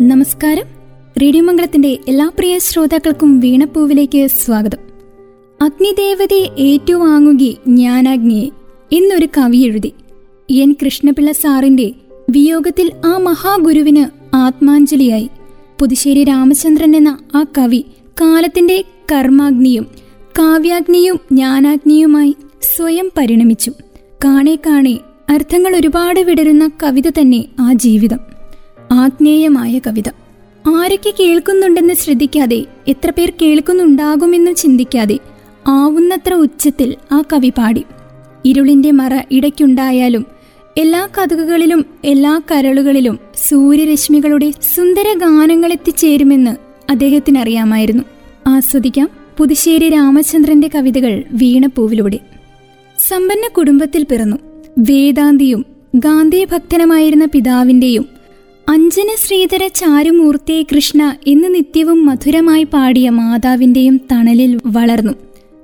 നമസ്കാരം. റേഡിയോ മംഗളത്തിന്റെ എല്ലാ പ്രിയ ശ്രോതാക്കൾക്കും വീണപ്പൂവിലേക്ക് സ്വാഗതം. അഗ്നിദേവതയെ ഏറ്റുവാങ്ങുകി ജ്ഞാനാഗ്നിയെ എന്നൊരു കവി എഴുതി. എൻ. കൃഷ്ണപിള്ള സാറിന്റെ വിയോഗത്തിൽ ആ മഹാഗുരുവിന് ആത്മാഞ്ജലിയായി. പുതുശ്ശേരി രാമചന്ദ്രൻ എന്ന ആ കവി കാലത്തിന്റെ കർമാഗ്നിയും കാവ്യാഗ്നിയും ജ്ഞാനാഗ്നിയുമായി സ്വയം പരിണമിച്ചു. കാണേ കാണേ അർത്ഥങ്ങൾ ഒരുപാട് വിടരുന്ന കവിത തന്നെ ആ ജീവിതം. ആഗ്നേയമായ കവിത. ആരൊക്കെ കേൾക്കുന്നുണ്ടെന്ന് ശ്രദ്ധിക്കാതെ എത്ര പേർ കേൾക്കുന്നുണ്ടാകുമെന്ന് ചിന്തിക്കാതെ ആവുന്നത്ര ഉച്ചത്തിൽ ആ കവി പാടി. ഇരുളിന്റെ മറ ഇടയ്ക്കുണ്ടായാലും എല്ലാ കഥകളിലും എല്ലാ കരളുകളിലും സൂര്യരശ്മികളുടെ സുന്ദര ഗാനങ്ങളെത്തിച്ചേരുമെന്ന് അദ്ദേഹത്തിന് അറിയാമായിരുന്നു ആസ്വദിക്കാം പുതുശ്ശേരി രാമചന്ദ്രന്റെ കവിതകൾ വീണപ്പൂവിലൂടെ. സമ്പന്ന കുടുംബത്തിൽ പിറന്നു. വേദാന്തിയും ഗാന്ധി ഭക്തനുമായിരുന്ന പിതാവിന്റെയും അഞ്ജന ശ്രീധര ചാരുമൂർത്തിയെ കൃഷ്ണ എന്ന് നിത്യവും മധുരമായി പാടിയ മാതാവിന്റെയും തണലിൽ വളർന്നു.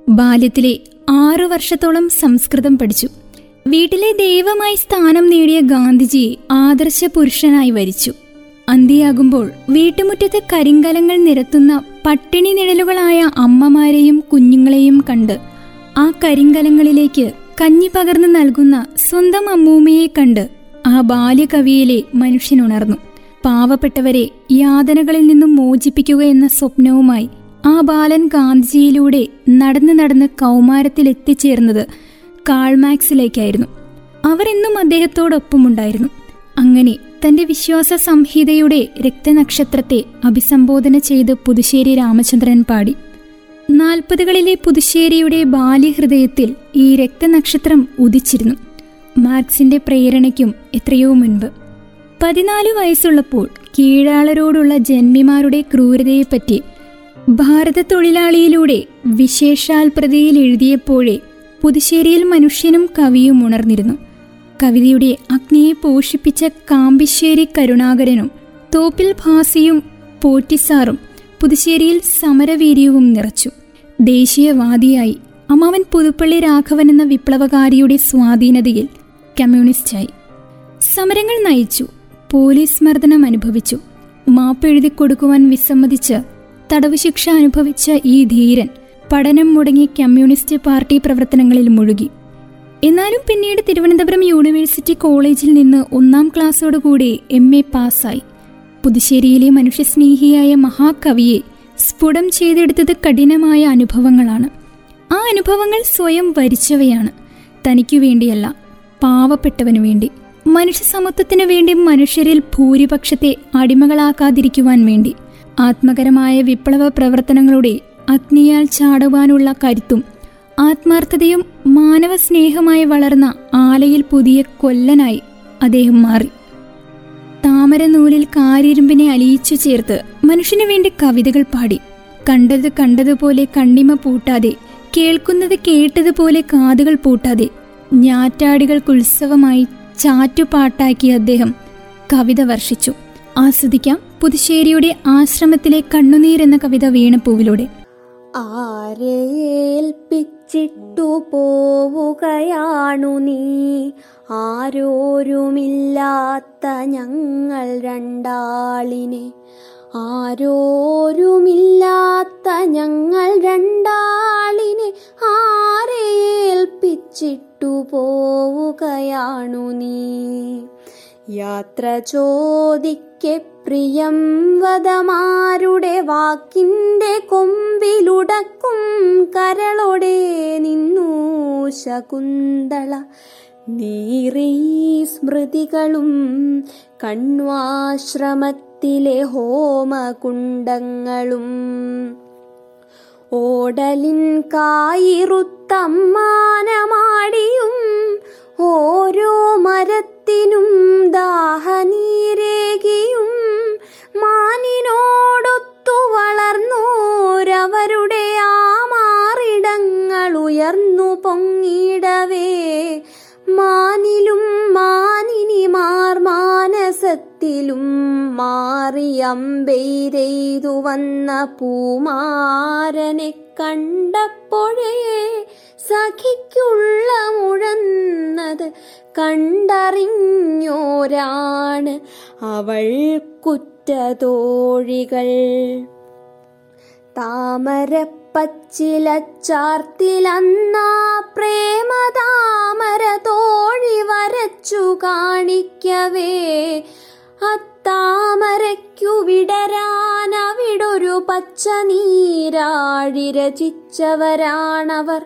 ബാല്യത്തിലെ ആറു വർഷത്തോളം സംസ്കൃതം പഠിച്ചു. വീട്ടിലെ ദൈവമായി സ്ഥാനം നേടിയ ഗാന്ധിജിയെ ആദർശ പുരുഷനായി വരിച്ചു. അന്തിയാകുമ്പോൾ വീട്ടുമുറ്റത്ത് കരിങ്കലങ്ങൾ നിരത്തുന്ന പട്ടിണി നിഴലുകളായ അമ്മമാരെയും കുഞ്ഞുങ്ങളെയും കണ്ട് ആ കരിങ്കലങ്ങളിലേക്ക് കഞ്ഞി പകർന്നു നൽകുന്ന സ്വന്തം അമ്മൂമ്മയെ കണ്ട് ആ ബാല്യകവിയിലെ മനുഷ്യനുണർന്നു. പാവപ്പെട്ടവരെ യാതനകളിൽ നിന്നും മോചിപ്പിക്കുക എന്ന സ്വപ്നവുമായി ആ ബാലൻ ഗാന്ധിജിയിലൂടെ നടന്ന് നടന്ന് കൗമാരത്തിൽ എത്തിച്ചേർന്നത് കാൾമാക്സിലേക്കായിരുന്നു. അവർ എന്നും അദ്ദേഹത്തോടൊപ്പമുണ്ടായിരുന്നു. അങ്ങനെ തന്റെ വിശ്വാസ സംഹിതയുടെ രക്തനക്ഷത്രത്തെ അഭിസംബോധന ചെയ്ത് പുതുശ്ശേരി രാമചന്ദ്രൻ പാടി. നാൽപ്പതുകളിലെ പുതുശ്ശേരിയുടെ ബാല്യഹൃദയത്തിൽ ഈ രക്തനക്ഷത്രം ഉദിച്ചിരുന്നു. മാർക്സിന്റെ പ്രേരണയ്ക്കും എത്രയോ മുൻപ്. പതിനാല് വയസ്സുള്ളപ്പോൾ കീഴാളരോടുള്ള ജന്മിമാരുടെ ക്രൂരതയെപ്പറ്റി ഭാരത തൊഴിലാളിയിലൂടെ വിശേഷാൽ പ്രതിയിൽ എഴുതിയപ്പോഴേ പുതുശ്ശേരിയിൽ മനുഷ്യനും കവിയും ഉണർന്നിരുന്നു. കവിതയുടെ അഗ്നിയെ പോഷിപ്പിച്ച കാമ്പിശ്ശേരി കരുണാകരനും തോപ്പിൽ ഭാസിയും പോറ്റിസാറും പുതുശ്ശേരിയിൽ സമരവീര്യവും നിറച്ചു. ദേശീയവാദിയായി അമ്മാവൻ പുതുപ്പള്ളി രാഘവൻ എന്ന വിപ്ലവകാരിയുടെ സ്വാധീനതയിൽ കമ്മ്യൂണിസ്റ്റായി. സമരങ്ങൾ നയിച്ചു. പോലീസ് മർദ്ദനം അനുഭവിച്ചു. മാപ്പ് എഴുതി കൊടുക്കുവാൻ വിസമ്മതിച്ച് തടവ് ശിക്ഷ അനുഭവിച്ച ഈ ധീരൻ പഠനം മുടങ്ങി കമ്മ്യൂണിസ്റ്റ് പാർട്ടി പ്രവർത്തനങ്ങളിൽ മുഴുകി. എന്നാലും പിന്നീട് തിരുവനന്തപുരം യൂണിവേഴ്സിറ്റി കോളേജിൽ നിന്ന് ഒന്നാം ക്ലാസ്സോടുകൂടി എം എ പാസ്സായി. പുതുശ്ശേരിയിലെ മനുഷ്യസ്നേഹിയായ മഹാകവിയെ സ്ഫുടം ചെയ്തെടുത്തത് കഠിനമായ അനുഭവങ്ങളാണ്. ആ അനുഭവങ്ങൾ സ്വയം വരിച്ചവയാണ്. തനിക്കു വേണ്ടിയല്ല പാവപ്പെട്ടവനു വേണ്ടി മനുഷ്യ സമത്വത്തിനു വേണ്ടി മനുഷ്യരിൽ ഭൂരിപക്ഷത്തെ അടിമകളാക്കാതിരിക്കുവാൻ വേണ്ടി ആത്മകരമായ വിപ്ലവ പ്രവർത്തനങ്ങളുടെ അഗ്നിയാൽ ചാടുവാനുള്ള കരുത്തും ആത്മാർത്ഥതയും മാനവ സ്നേഹമായി വളർന്ന ആലയിൽ പുതിയ കൊല്ലനായി അദ്ദേഹം മാറി. താമരനൂലിൽ കാരിരുമ്പിനെ അലിയിച്ചു ചേർത്ത് മനുഷ്യനു വേണ്ടി കവിതകൾ പാടി. കണ്ടത് കണ്ടതുപോലെ കണ്ണിമ പൂട്ടാതെ കേൾക്കുന്നത് കേട്ടതുപോലെ കാതുകൾ പൂട്ടാതെ ഞാറ്റാടികൾക്ക് ഉത്സവമായി ചാറ്റുപാട്ടാക്കിയ അദ്ദേഹം കവിത വർഷിച്ചു. ആസ്വദിക്കാം പുതുശ്ശേരിയുടെ ആശ്രമത്തിലെ കണ്ണുനീർ എന്ന കവിത വീണപ്പൂവിലൂടെ. ആരേൽപ്പിച്ചിട്ടു പോവുകയാണു നീ. ആരോരുമില്ലാത്ത ഞങ്ങൾ രണ്ടാളിനെ. ആരോരുമില്ലാത്ത ഞങ്ങൾ രണ്ടാളിനെ. ആരേൽപ്പിച്ചിട്ടു പോവുകയാണു നീ. യാത്ര ചോദിക്കെ പ്രിയം വധമാരുടെ വാക്കിന്റെ കൊമ്പിലുടക്കും കരളോടെ നിന്നു ശകുന്തള. നീറീ സ്മൃതികളും കണ്വാശ്രമത്തിലെ ഹോമകുണ്ടങ്ങളും ഓടലിൻ കായിറുത്തമ്മാനമാടിയും ഓരോ മരത്തിനും ദാഹനീരേകിയും മാനിനോടൊത്തു വളർന്നോരവരുടെ മാറിടങ്ങൾ ഉയർന്നു പൊങ്ങിടവേ. മാനിലും മാനിനിമാർ മാനസത്തിലും മാറിയമ്പെയ്തെയ്തു വന്ന പൂമാരനെ കണ്ടപ്പോഴേ സഖിക്കുള്ള മുഴന്നത് കണ്ടറിഞ്ഞോരാണ് അവൾ കുറ്റതോഴികൾ. താമരപ്പച്ചിലച്ചാർത്തിലന്നാ പ്രേമ താമര തോഴി വരച്ചു കാണിക്കവേ. അത്താമരയ്ക്കു അവിടൊരു പച്ച നീരാഴി രചിച്ചവരാണവർ.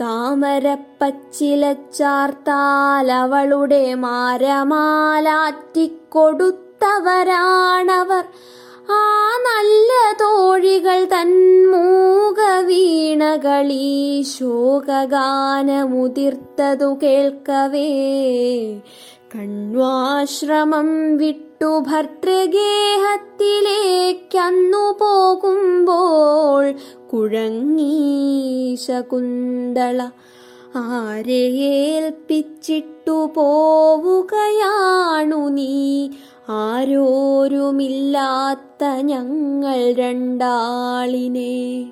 താമരപ്പച്ചിലച്ചാർത്താൽ അവളുടെ മാരമാലാറ്റിക്കൊടുത്തവരാണവർ. ആ നല്ല തോഴികൾ തന്മൂക വീണകളീ ശോകഗാനമുതിർത്തതു കേൾക്കവേ. കണ്വാശ്രമം വിട്ടു ഭർത്തൃഗേഹത്തിലേക്കന്നു പോകുമ്പോൾ കുഴങ്ങീ ശകുന്തള ആരെ ഏൽപ്പിച്ചിട്ടു പോവുകയാണു നീ? ആരോരുമില്ലാത്ത ഞങ്ങൾ രണ്ടാളിനെ.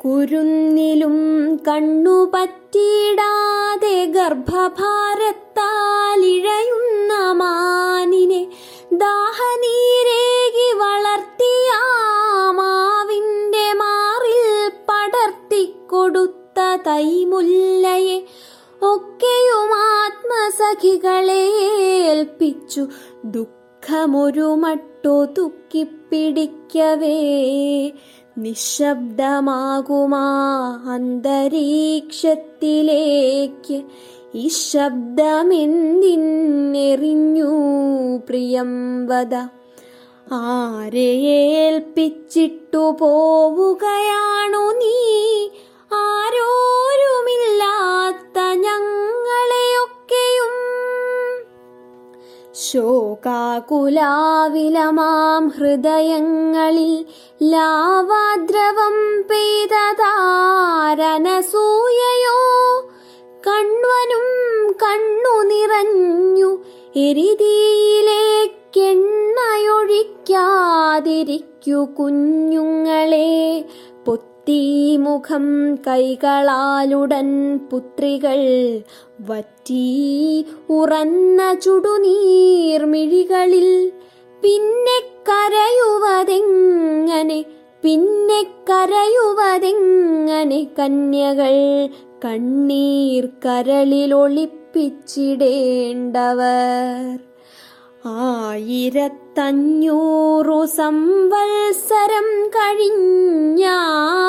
ദർഭക്കുരുന്നിലും കണ്ണു പറ്റിയിടാതെ ഗർഭഭാരത്താലിഴയുന്ന മാനിനെ ദാഹനീരേകി വളർത്തിയ മാവിന്റെ മാറിൽ പടർത്തിക്കൊടുത്ത തൈമുല്ലയെ ഒക്കെയും ആത്മസഖികളെ ഏൽപ്പിച്ചു. ദുഃഖമൊരു മട്ടൊതുക്കിപ്പിടിക്കവേ നിശബ്ദമാകുമാ അന്തരീക്ഷത്തിലേക്ക്. ഈ ശബ്ദമെന്തിന്നെറിഞ്ഞു പ്രിയം വദ ആരെ ഏൽപ്പിച്ചിട്ടു പോവുകയാണു നീ? ശോകാകുലാവിലമാം ഹൃദയങ്ങളിൽ ലാവാദ്രവം പെയ്തതാരനസൂയയോ? കണ്വനും കണ്ണു നിറഞ്ഞു എരിതിയിലേക്കെണ്ണയൊഴിക്കാതിരിക്കു കുഞ്ഞുങ്ങളെ. പൊത്തി മുഖം കൈകളാലുടൻ പുത്രികൾ വറ്റി ഉറന്ന ചുടുനീർമിഴികളിൽ പിന്നെ കരയുവതെങ്ങനെ? പിന്നെ കരയുവതെങ്ങനെ? കന്യകൾ കണ്ണീർ കരളിൽ ഒളിപ്പിച്ചിടേണ്ടവർ. ആയിരത്തഞ്ഞൂറു സംവത്സരം കഴിഞ്ഞ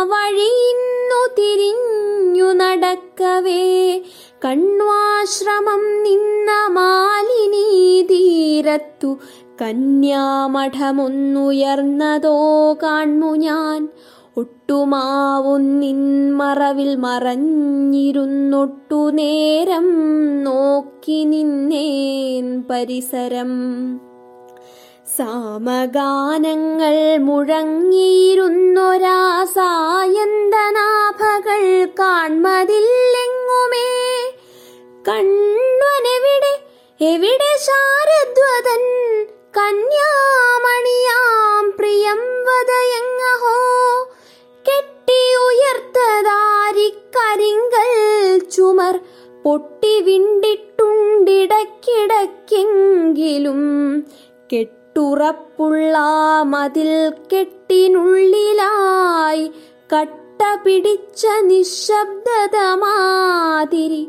വഴിയുന്നു തിരിഞ്ഞു നടക്കവേ കണ്വാശ്രമം നിന്ന മാലിനീ തീരത്തു കന്യാമഠമൊന്നുയർന്നതോ കാൺമു ഞാൻ. ഒട്ടുമാവുന്നിൻ മറവിൽ മറഞ്ഞിരുന്നൊട്ടു നേരം നോക്കി നിന്നേൻ പരിസരം. സാമഗാനങ്ങൾ മുഴങ്ങിയിരുന്നൊരാ എവിടെ ശാരദ്വതൻ കന്യാമണിയാം പ്രിയം വതയങ്ങഹോ വദയങ്ങഹോ കരിങ്കൽ ചുമർ പൊട്ടി വിണ്ടിട്ടുണ്ടിടക്കിടക്കെങ്കിലും കെട്ടുറപ്പുള്ള മതിൽ കെട്ടിനുള്ളിലായി കട്ട പിടിച്ച നിശബ്ദത മാതിരി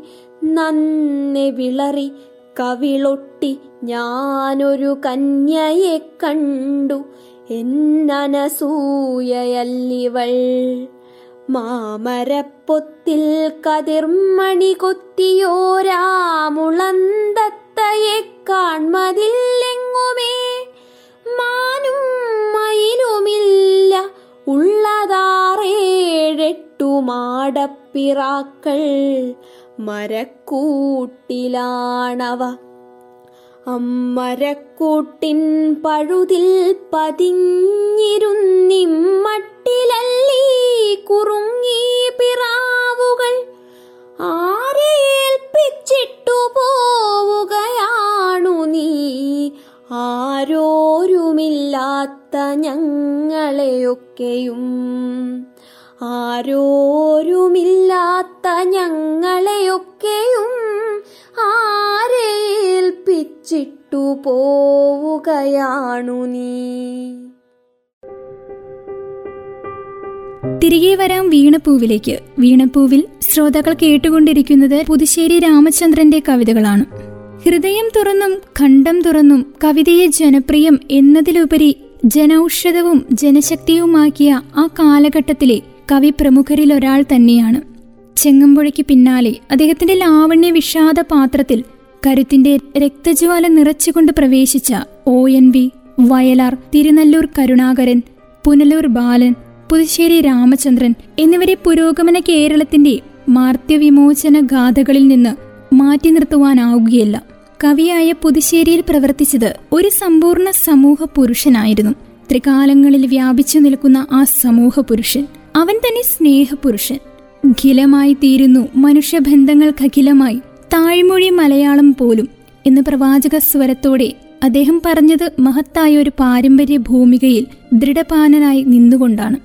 നന്നെ വിളറി കവിളൊട്ടി ഞാനൊരു കന്യയെ കണ്ടു. എന്നനസൂയയല്ലിവൾ മാമരപ്പൊത്തിൽ കതിർമണി കൊത്തിയോരാമുളന്തത്തയെ കാൺമതില്ലെങ്ങുമേ? മാനും മയിലുമില്ല ഉള്ളതാറേഴെട്ടു മാടപ്പിറാക്കൾ. മരക്കൂട്ടിലാണവ. അമ്മരക്കൂട്ടിൻ പഴുതിൽ പതിഞ്ഞിരുന്നിമ്മട്ടിലല്ലീ കുറുങ്ങി പിറാവുകൾ. ആരേൽപ്പിച്ചിട്ടു പോവുകയാണു നീ? ആരോരുമില്ലാത്ത ഞങ്ങളെയൊക്കെയും ആരോരുമില്ലാത്ത ഞങ്ങളെയൊക്കെയും ആരേൽപ്പിച്ചിട്ടു പോവുകയാണു നീ. തിരികെ വരാം വീണപ്പൂവിലേക്ക്. വീണപ്പൂവിൽ ശ്രോതാക്കൾ കേട്ടുകൊണ്ടിരിക്കുന്നത് പുതുശ്ശേരി രാമചന്ദ്രന്റെ കവിതകളാണ്. ഹൃദയം തുറന്നും ഖണ്ഡം തുറന്നും കവിതയെ ജനപ്രിയം എന്നതിലുപരി ജനൌഷധവും ജനശക്തിയുമാക്കിയ ആ കാലഘട്ടത്തിലെ കവി പ്രമുഖരിൽ ഒരാൾ തന്നെയാണ്. ചെങ്ങമ്പുഴയ്ക്ക് പിന്നാലെ അദ്ദേഹത്തിന്റെ ലാവണ്യ വിഷാദ പാത്രത്തിൽ കരുത്തിന്റെ രക്തജ്വാല നിറച്ചുകൊണ്ട് പ്രവേശിച്ച O N V Vayalar Thirunalloor Karunakaran Punalur Balan Puthussery Ramachandran എന്നിവരെ പുരോഗമന കേരളത്തിന്റെ മാർത്യവിമോചന ഗാഥകളിൽ നിന്ന് മാറ്റി നിർത്തുവാനാവുകയില്ല. കവിയായ പുതുശ്ശേരിയിൽ പ്രവർത്തിച്ചത് ഒരു സമ്പൂർണ സമൂഹ പുരുഷനായിരുന്നു. ത്രികാലങ്ങളിൽ വ്യാപിച്ചു നിൽക്കുന്ന ആ സമൂഹ പുരുഷൻ. അവൻ തന്നെ സ്നേഹപുരുഷൻ. ഖിലമായി തീരുന്നു മനുഷ്യബന്ധങ്ങൾക്കഖിലമായി താഴ്മൊഴി മലയാളം പോലും എന്ന് പ്രവാചക സ്വരത്തോടെ അദ്ദേഹം പറഞ്ഞത് മഹത്തായ ഒരു പാരമ്പര്യ ഭൂമികയിൽ ദൃഢപാനനായി നിന്നുകൊണ്ടാണ്.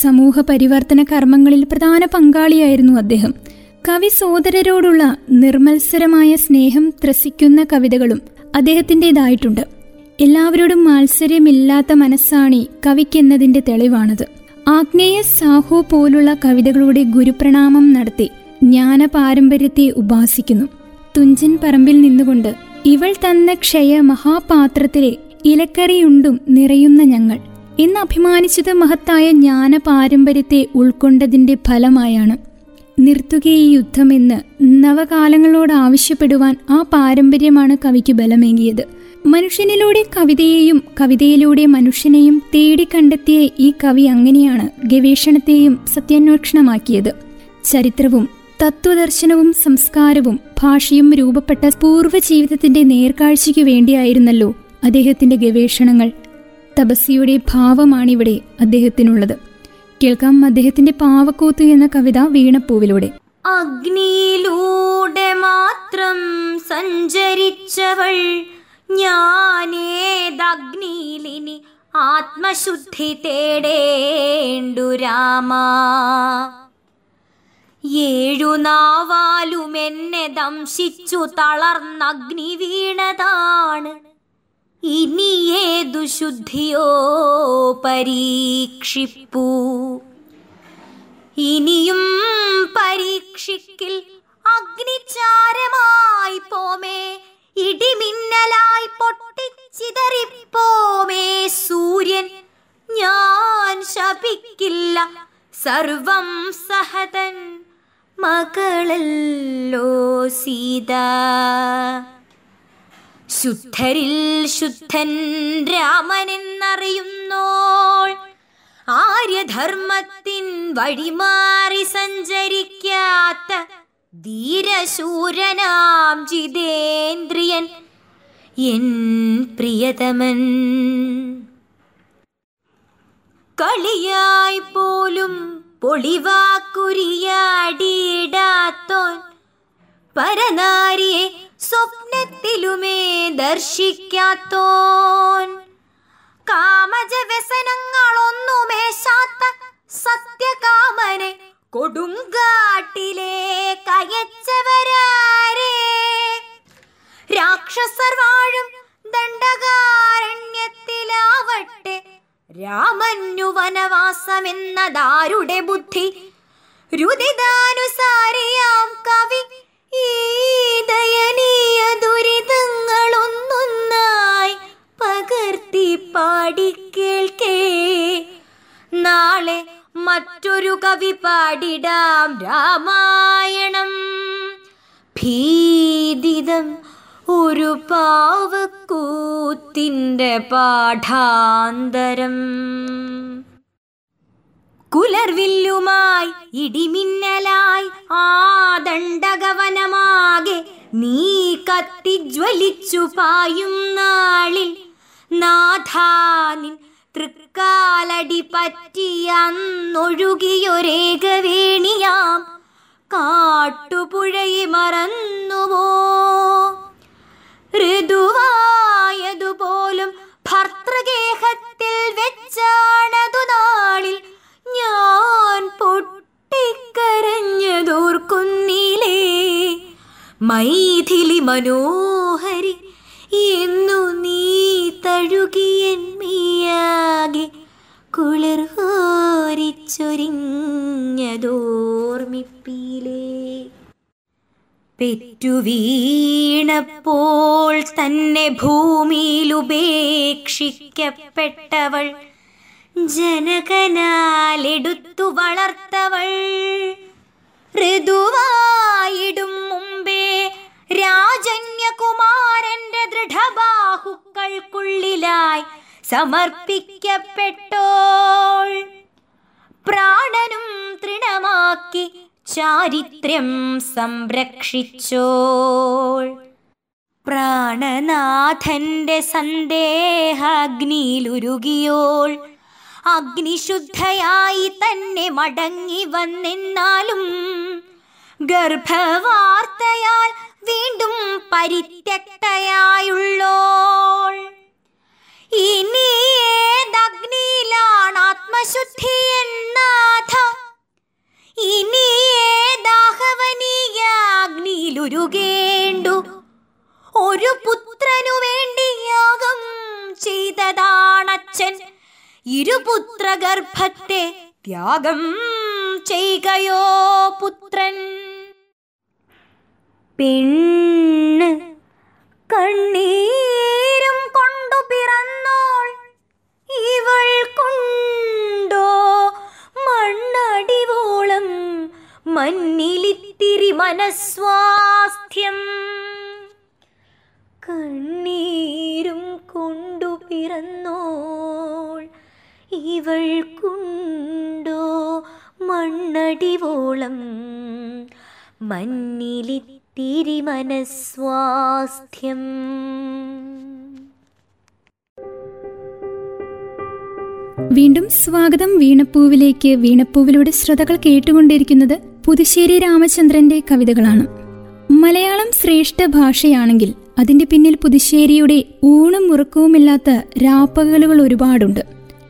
സമൂഹ പരിവർത്തന കർമ്മങ്ങളിൽ പ്രധാന പങ്കാളിയായിരുന്നു അദ്ദേഹം. കവി സോദരരോടുള്ള നിർമത്സരമായ സ്നേഹം ത്രസിക്കുന്ന കവിതകളും അദ്ദേഹത്തിന്റെതായിട്ടുണ്ട്. എല്ലാവരോടും മാത്സര്യമില്ലാത്ത മനസ്സാണി കവിക്കെന്നതിന്റെ തെളിവാണത്. ആഗ്നേയ സാഹോ പോലുള്ള കവിതകളുടെ ഗുരുപ്രണാമം നടത്തി ജ്ഞാന പാരമ്പര്യത്തെ ഉപാസിക്കുന്നു. തുഞ്ചൻ പറമ്പിൽ നിന്നുകൊണ്ട് ഇവൾ തന്ന ക്ഷയ മഹാപാത്രത്തിലെ ഇലക്കറിയുണ്ടും നിറയുന്ന ഞങ്ങൾ എന്ന് അഭിമാനിച്ചത് മഹത്തായ ജ്ഞാന പാരമ്പര്യത്തെ ഉൾക്കൊണ്ടതിന്റെ ഫലമായാണ്. നിർത്തുകേ യുദ്ധമെന്ന് നവകാലങ്ങളോട് ആവശ്യപ്പെടുവാൻ ആ പാരമ്പര്യമാണ് കവിക്ക് ബലമേകിയത്. മനുഷ്യനിലൂടെ കവിതയെയും കവിതയിലൂടെ മനുഷ്യനെയും തേടി കണ്ടെത്തിയ ഈ കവി അങ്ങനെയാണ് ഗവേഷണത്തെയും സത്യാന്വേഷണമാക്കിയത്. ചരിത്രവും തത്വദർശനവും സംസ്കാരവും ഭാഷയും രൂപപ്പെട്ട പൂർവ ജീവിതത്തിന്റെ നേർക്കാഴ്ചയ്ക്കു വേണ്ടിയായിരുന്നല്ലോ അദ്ദേഹത്തിന്റെ ഗവേഷണങ്ങൾ. തപസ്സിയുടെ ഭാവമാണിവിടെ അദ്ദേഹത്തിനുള്ളത്. കേൾക്കാം അദ്ദേഹത്തിന്റെ പാവക്കൂത്ത് എന്ന കവിത വീണപ്പൂവിലൂടെ. അഗ്നിയിലൂടെ മാത്രം സഞ്ചരിച്ചവൾ ഞാനേതഗ്നിയിലിനി ആത്മശുദ്ധി തേടേണ്ടു രാമ. ഏഴു നാവാലും എന്നെ ദംശിച്ചു തളർന്നഗ്നി വീണതാണ്. ഇനി ഏതു ശുദ്ധിയോ പരീക്ഷിപ്പൂ. ഇനിയും പരീക്ഷിക്കിൽ അഗ്നിചാരമായി പോമേ. ഇടിമിന്നലായി പൊട്ടിച്ചിതറിപ്പോമേ സൂര്യൻ. ഞാൻ ശപിക്കില്ല സർവം സഹതൻ. മകളല്ലോ സീത. ശുദ്ധരിൽ ശുദ്ധൻ രാമനെന്നറിയുന്നോൾ. ആര്യധർമ്മത്തിൻ വഴിമാറി സഞ്ചരിക്കാത്ത ധീരശൂരനാം ജിതേന്ദ്രിയൻ എൻ പ്രിയതമൻ. കളിയായി പോലും പൊളിവാക്കുരിയാടിയിടാത്തോൻ പരനാരിയെ സ്വപ്നത്തിലുമേ ദർശിക്കാത്തോൻ. കാമജ വ്യസനങ്ങളൊന്നുമേശാത്ത സത്യകാമനെ കൊടുങ്കാട്ടിലെ കയച്ചവരാരേ? രാക്ഷസർ വാഴും ദണ്ഡകാരണ്യത്തിലാവട്ടെ. രാമനു വനവാസമെന്നതാരുടെ ബുദ്ധി. രുദിതാനുസാരിയാം കവി ഈ മറ്റൊരു കവി പാടിടാം രാമായണം. ഭീതിതം ഒരു പാവക്കൂത്തിന്റെ പാഠാന്തരം. കുലർവില്ലുമായി ഇടിമിന്നലായി ആ ദണ്ഡകവനമാകെ നീ കത്തിജ്വലിച്ചു പായും നാളിൽ. നാഥാനിൻ തൃക്കാലടി പറ്റിയൊഴുകിയൊരേകവേണിയാം കാട്ടുപുഴയി മറന്നുവോ? ഋതുവായതുപോലും ഭർത്തൃഗേഹത്തിൽ വെച്ചാണതു നാളിൽ ഞാൻ പൊട്ടിക്കരഞ്ഞതോർക്കുന്നിലേ. മൈഥിലി മനോഹരി എന്നു നീ തഴുകിയെന്മിയാകെ കുളിർ ഹോരിച്ചൊരിഞ്ഞതോർമ്മിപ്പീലേ പെറ്റു വീണപ്പോൾ തന്നെ ഭൂമിയിലുപേക്ഷിക്കപ്പെട്ടവൾ ജനകനാലെടുത്തു വളർത്തവൾ. ഋതുവായിടും മുമ്പേ രാജന്യകുമാരന്റെ ദൃഢബാഹുക്കൾക്കുള്ളിലായി സമർപ്പിക്കപ്പെട്ടോൾ. പ്രാണനും തൃണമാക്കി ചാരിത്രം സംരക്ഷിച്ചോൾ. പ്രാണനാഥന്റെ സന്ദേഹാഗ്നിയിലുരുകിയോൾ. അഗ്നിശുദ്ധയായി തന്നെ മടങ്ങി വന്നെന്നാലും ഗർഭവാർത്തയാൽ വീണ്ടും പരിത്യക്തയായുള്ളോൾ. ഇനി ഏതഗ്നിയിലാണ് ആത്മശുദ്ധി എന്നാഥ? ഇനി ഏതാഹവനീയ അഗ്നിയിലുരുകേണ്ടു ഒരു പുത്രനു വേണ്ടി യാഗം ചെയ്തതാണച്ഛൻ ഇരുപുത്ര ഗർഭത്തെ ത്യാഗം ചെയ്കയോ പുത്രൻ? പെണ്ണ് കൊണ്ടു പിറന്നോൾ ഇവൾ കൊണ്ടോ മണ്ണടിവോളം മണ്ണിലിത്തിരി മനസ്വാസ്ഥ്യം. കണ്ണീരും കൊണ്ടു പിറന്നോൾ ഇവൾ കൊണ്ടോ മണ്ണടിവോളം മണ്ണിലിത്തിരി മനസ്വാസ്ഥ്യം. വീണ്ടും സ്വാഗതം വീണപ്പൂവിലേക്ക്. വീണപ്പൂവിലൂടെ ശ്രോതാക്കൾ കേട്ടുകൊണ്ടിരിക്കുന്നത് പുതുശ്ശേരി രാമചന്ദ്രന്റെ കവിതകളാണ്. മലയാളം ശ്രേഷ്ഠ ഭാഷയാണെങ്കിൽ അതിന്റെ പിന്നിൽ പുതുശ്ശേരിയുടെ ഊണും ഉറക്കവുമില്ലാത്ത രാപ്പകലുകൾ ഒരുപാടുണ്ട്.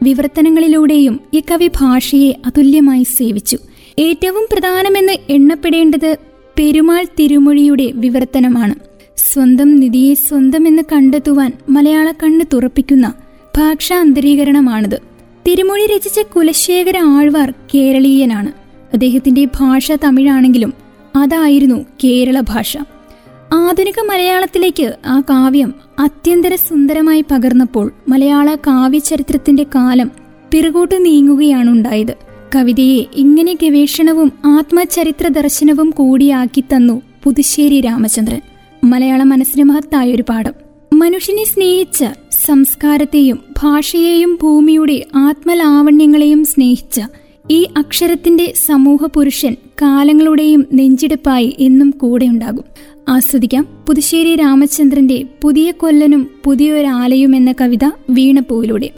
വിവർത്തനങ്ങളിലൂടെയും ഈ കവി ഭാഷയെ അതുല്യമായി സേവിച്ചു. ഏറ്റവും പ്രധാനമെന്ന് എണ്ണപ്പെടേണ്ടത് പെരുമാൾ തിരുമൊഴിയുടെ വിവർത്തനമാണ്. സ്വന്തം നിധിയെ സ്വന്തമെന്ന് കണ്ടെത്തുവാൻ മലയാള കണ്ണ് തുറപ്പിക്കുന്ന ഭാഷാ അന്തരീകരണമാണിത് തിരുമൊഴി രചിച്ച കുലശേഖര ആഴ്വാർ കേരളീയനാണ്. അദ്ദേഹത്തിന്റെ ഭാഷ തമിഴാണെങ്കിലും അതായിരുന്നു കേരള ഭാഷ. ആധുനിക മലയാളത്തിലേക്ക് ആ കാവ്യം അത്യന്തര സുന്ദരമായി പകർന്നപ്പോൾ മലയാള കാവ്യചരിത്രത്തിന്റെ കാലം പിറകോട്ട് നീങ്ങുകയാണുണ്ടായത്. കവിതയെ ഇങ്ങനെ ഗവേഷണവും ആത്മചരിത്ര ദർശനവും കൂടിയാക്കി തന്നു പുതുശ്ശേരി രാമചന്ദ്രൻ. മലയാള മനസ്സിന് മഹത്തായൊരു പാഠം. മനുഷ്യനെ സ്നേഹിച്ച സംസ്കാരത്തെയും ഭാഷയെയും ഭൂമിയുടെ ആത്മലാവണ്യങ്ങളെയും സ്നേഹിച്ച ഈ അക്ഷരത്തിന്റെ സമൂഹ പുരുഷൻ കാലങ്ങളുടെയും നെഞ്ചിടിപ്പായി എന്നും കൂടെയുണ്ടാകും. ആസ്വദിക്കാം. പുതുശ്ശേരി രാമചന്ദ്രന്റെ പുതിയ കൊല്ലനും പുതിയൊരാലയും എന്ന കവിത വീണപ്പൂവിലൂടെ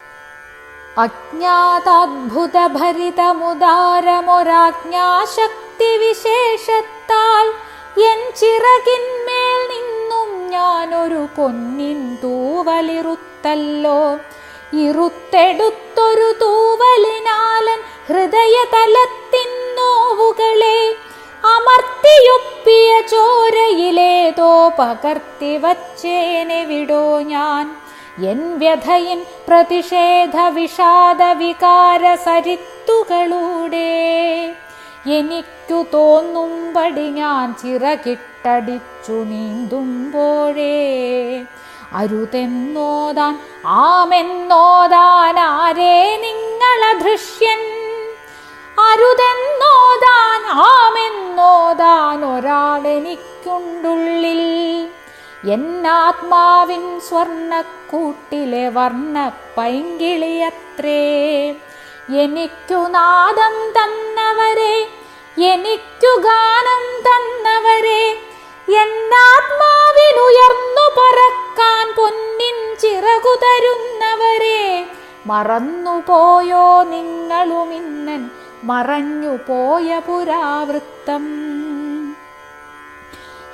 അജ്ഞാതാദ്ഭുതഭരിതമുദാരമൊരാജ്ഞാശക്തിവിശേഷത്താൽ എൻ ചിറകിന്മേൽ നിന്നും ഞാനൊരു പൊന്നിൻ തൂവലിറുത്തല്ലോ ഇറുത്തെടുത്തൊരു തൂവലിനാലൻ ഹൃദയ നോവുകളെ അമർത്തിയൊപ്പിയ ചോരയിലേതോ പകർത്തി വച്ചേനെ വിടോ ഞാൻ. എൻ വ്യഥയിൻ പ്രതിഷേധ വിഷാദ വികാര സരിത്തുകളൂടെ എനിക്കു തോന്നുംപടി ഞാൻ ചിറകിട്ടടിച്ചു നീന്തുമ്പോഴേ. അരുതെന്നോതാൻ ആമെന്നോതാൻ ആരേ നിങ്ങളധൃഷ്യൻ അരുതെന്നോതാൻ ആമെന്നോതാൻ ഒരാളെനിക്കുണ്ടുള്ളിൽ. എന്നാത്മാവിൻ സ്വർണക്കൂട്ടിലെ വർണ പൈങ്കിളിയത്രേ എനിക്കു നാദം തന്നവരെ എനിക്കു ഗാനം തന്നവരെ എന്നാത്മാവിനുയർന്നു പറക്കാൻ പൊന്നിൻ ചിറകു തരുന്നവരെ മറന്നുപോയോ നിങ്ങളുമിന്നൻ മറഞ്ഞു പോയ പുരാവൃത്തം.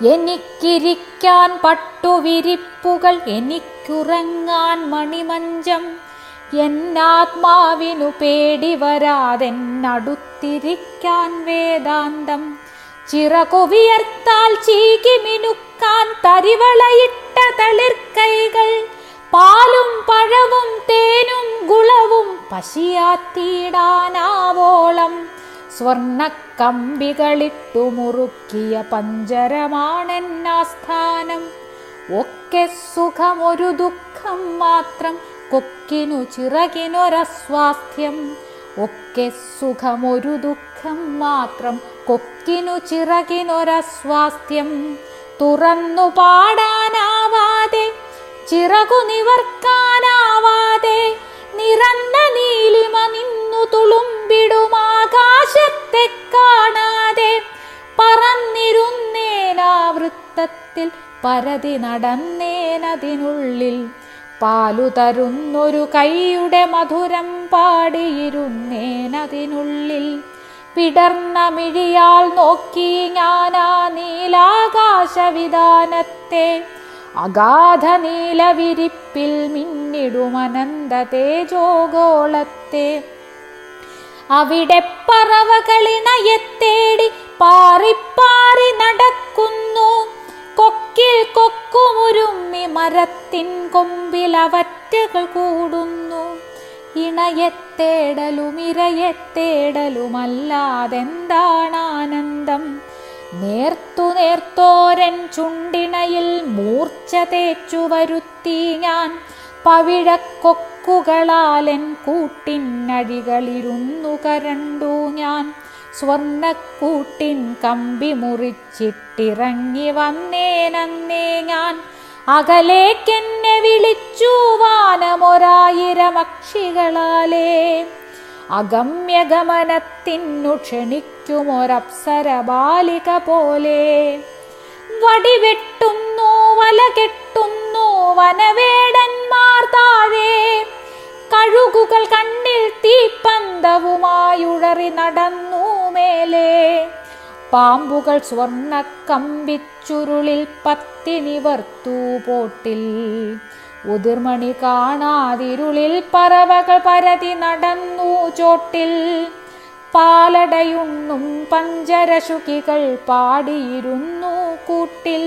എനിക്കിരിക്കാൻ പട്ടുവിരിപ്പുകൾ എനിക്കുറങ്ങാൻ മണിമഞ്ചം. എന്നാത്മാവിനു പേടി വരാതെന്നടുത്തിരിക്കാൻ വേദാന്തം. ചിറകുവിയർത്താൽ ചീകി മിനുക്കാൻ തരിവളയിട്ട തളിർക്കൈകൾ പാലും പഴവും തേനും ഗുളവും പശിയാത്തിയിടാനാവോളം സ്വർണക്കമ്പികളിട്ടു മുറുക്കിയ പഞ്ചരമാണെന്നാസ്ഥാനം ഒക്കെ സുഖമൊരു ദുഃഖം മാത്രം കൊക്കിനു ചിറകിനൊരസ്വാസ്ഥ്യം. ഒക്കെ സുഖമൊരു ദുഃഖം മാത്രം കൊക്കിനു ചിറകിനൊരസ്വാസ്ഥ്യം തുറന്നു പാടാനാവാതെ ചിറകു നിവർക്കാനാവാതെ നിറന്ന നീലിമ നിന്നു തുളുമ്പിടുമാകാശത്തെ കാണാതെ പറന്നിരുന്നേനാ വൃത്തത്തിൽ പരതി നടന്നേനതിനുള്ളിൽ പാലു തരുന്നൊരു കൈയുടെ മധുരം പാടിയിരുന്നേനതിനുള്ളിൽ പിടർന്ന മിഴിയാൽ നോക്കി ഞാനാ നീലാകാശവിധാനത്തെ. അഗാധ നീലവിരിപ്പിൽ മിന്നിടുമനന്ത തേജോഗോളത്തെ. അവിടെ പറവകളിണയത്തേടി പാറിപ്പാറി നടക്കുന്നു. കൊക്കിൽ കൊക്കുമുരുമ്മി മരത്തിൻ കൊമ്പിൽ അവറ്റകൾ കൂടുന്നു. ഇണയെത്തേടലും ഇരയെത്തേടലുമല്ലാതെന്താണ് നേർത്തു നേർത്തോരൻ ചുണ്ടിണയിൽ മൂർച്ച തേച്ചു വരുത്തി ഞാൻ പവിഴക്കൊക്കുകളാലൻ കൂട്ടിനഴികളിരുന്നു കരണ്ടു ഞാൻ. സ്വർണക്കൂട്ടിൻ കമ്പി മുറിച്ചിട്ടിറങ്ങി വന്നേനന്നേ ഞാൻ അകലേക്കെന്നെ വിളിച്ചു വാനമൊരായിരം അക്ഷികളാലേ അഗമ്യഗമനത്തിനു ക്ഷണിക്കുമൊരപ്സര ബാലിക പോലെ വടിവെട്ടുന്നു വല കെട്ടുന്നു വനവേടന്മാർ താഴെ. കഴുകുകൾ കണ്ണിൽ തീപ്പന്തവുമായുഴറി നടന്നു മേലെ. പാമ്പുകൾ സ്വർണ കമ്പിച്ചുരുളിൽ പത്തിനിവർത്തു പോട്ടിൽ. ഉതിർമണി കാണാതിരുളിൽ പറവകൾ പരതി നടന്നു ചോട്ടിൽ. പാലടയുണ്ണും പഞ്ചരശുകികൾ പാടിയിരുന്നു കൂട്ടിൽ.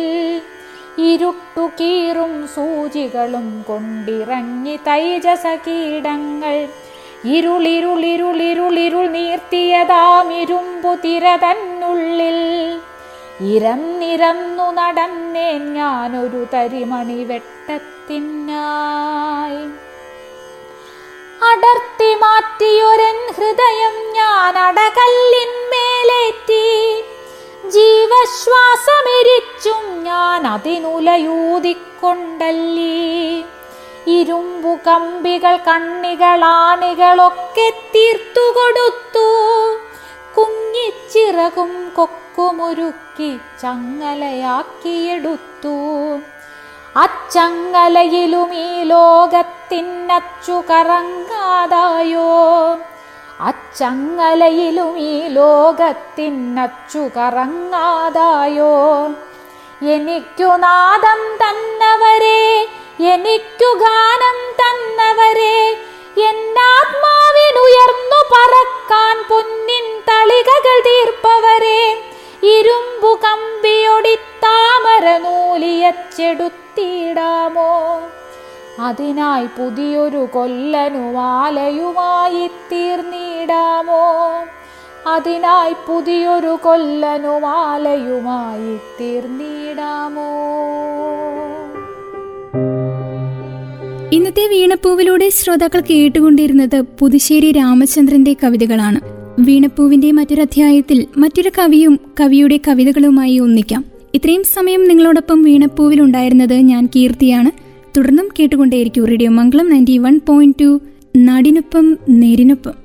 ഇരുട്ടു കീറും സൂചികളും കൊണ്ടിറങ്ങി തൈജസ കീടങ്ങൾ ഇരുളിരുളിരുളിരുളിരുൾ നീർത്തിയതാമിരുമ്പു തിര തന്നുള്ളിൽ ഇരന്നിരന്നു നടന്നേൻ ഞാനൊരു തരിമണി വെട്ടത്തിനായി. അടർത്തി മാറ്റിയൊരൻ ഹൃദയം ഞാൻ അടകല്ലിന്മേലേറ്റി ജീവശ്വാസമെരിച്ചും ഞാൻ അതിനുലയൂതിക്കൊണ്ടല്ലേ. ഇരുമ്പു കമ്പികൾ കണ്ണികളാണികളൊക്കെ തീർത്തു കൊടുത്തു കുഞ്ഞിച്ചിറകും കൊക്കുമൊരുക്കി ചങ്ങലയാക്കിയെടുത്തു. അച്ചങ്ങലയിലും ഈ ലോകത്തിനച്ചു കറങ്ങാതായോ? അച്ചങ്ങലയിലും ഈ ലോകത്തിനച്ചു കറങ്ങാതായോ? എനിക്കു നാദം തന്നവരെ എനിക്കു ഗാനം തന്നവരെ എന്നാത്മാവിനുയർന്നു നൂലിയച്ചെടുത്തിടാമോ അതിനായി പുതിയൊരു കൊല്ലനുമാലയുമായി തീർന്നിടാമോ? അതിനായി പുതിയൊരു കൊല്ലനുമാലയുമായി തീർന്നിടാമോ? ഇന്നത്തെ വീണപ്പൂവിലൂടെ ശ്രോതാക്കൾ കേട്ടുകൊണ്ടിരുന്നത് പുതുശ്ശേരി രാമചന്ദ്രന്റെ കവിതകളാണ്. വീണപ്പൂവിന്റെ മറ്റൊരധ്യായത്തിൽ മറ്റൊരു കവിയും കവിയുടെ കവിതകളുമായി ഒന്നിക്കാം. ഇത്രയും സമയം നിങ്ങളോടൊപ്പം വീണപ്പൂവിൽ ഉണ്ടായിരുന്നത് ഞാൻ കീർത്തിയാണ്. തുടർന്നും കേട്ടുകൊണ്ടേയിരിക്കും radio Mangalam ninety one point two നാടിനൊപ്പം നേരിനൊപ്പം.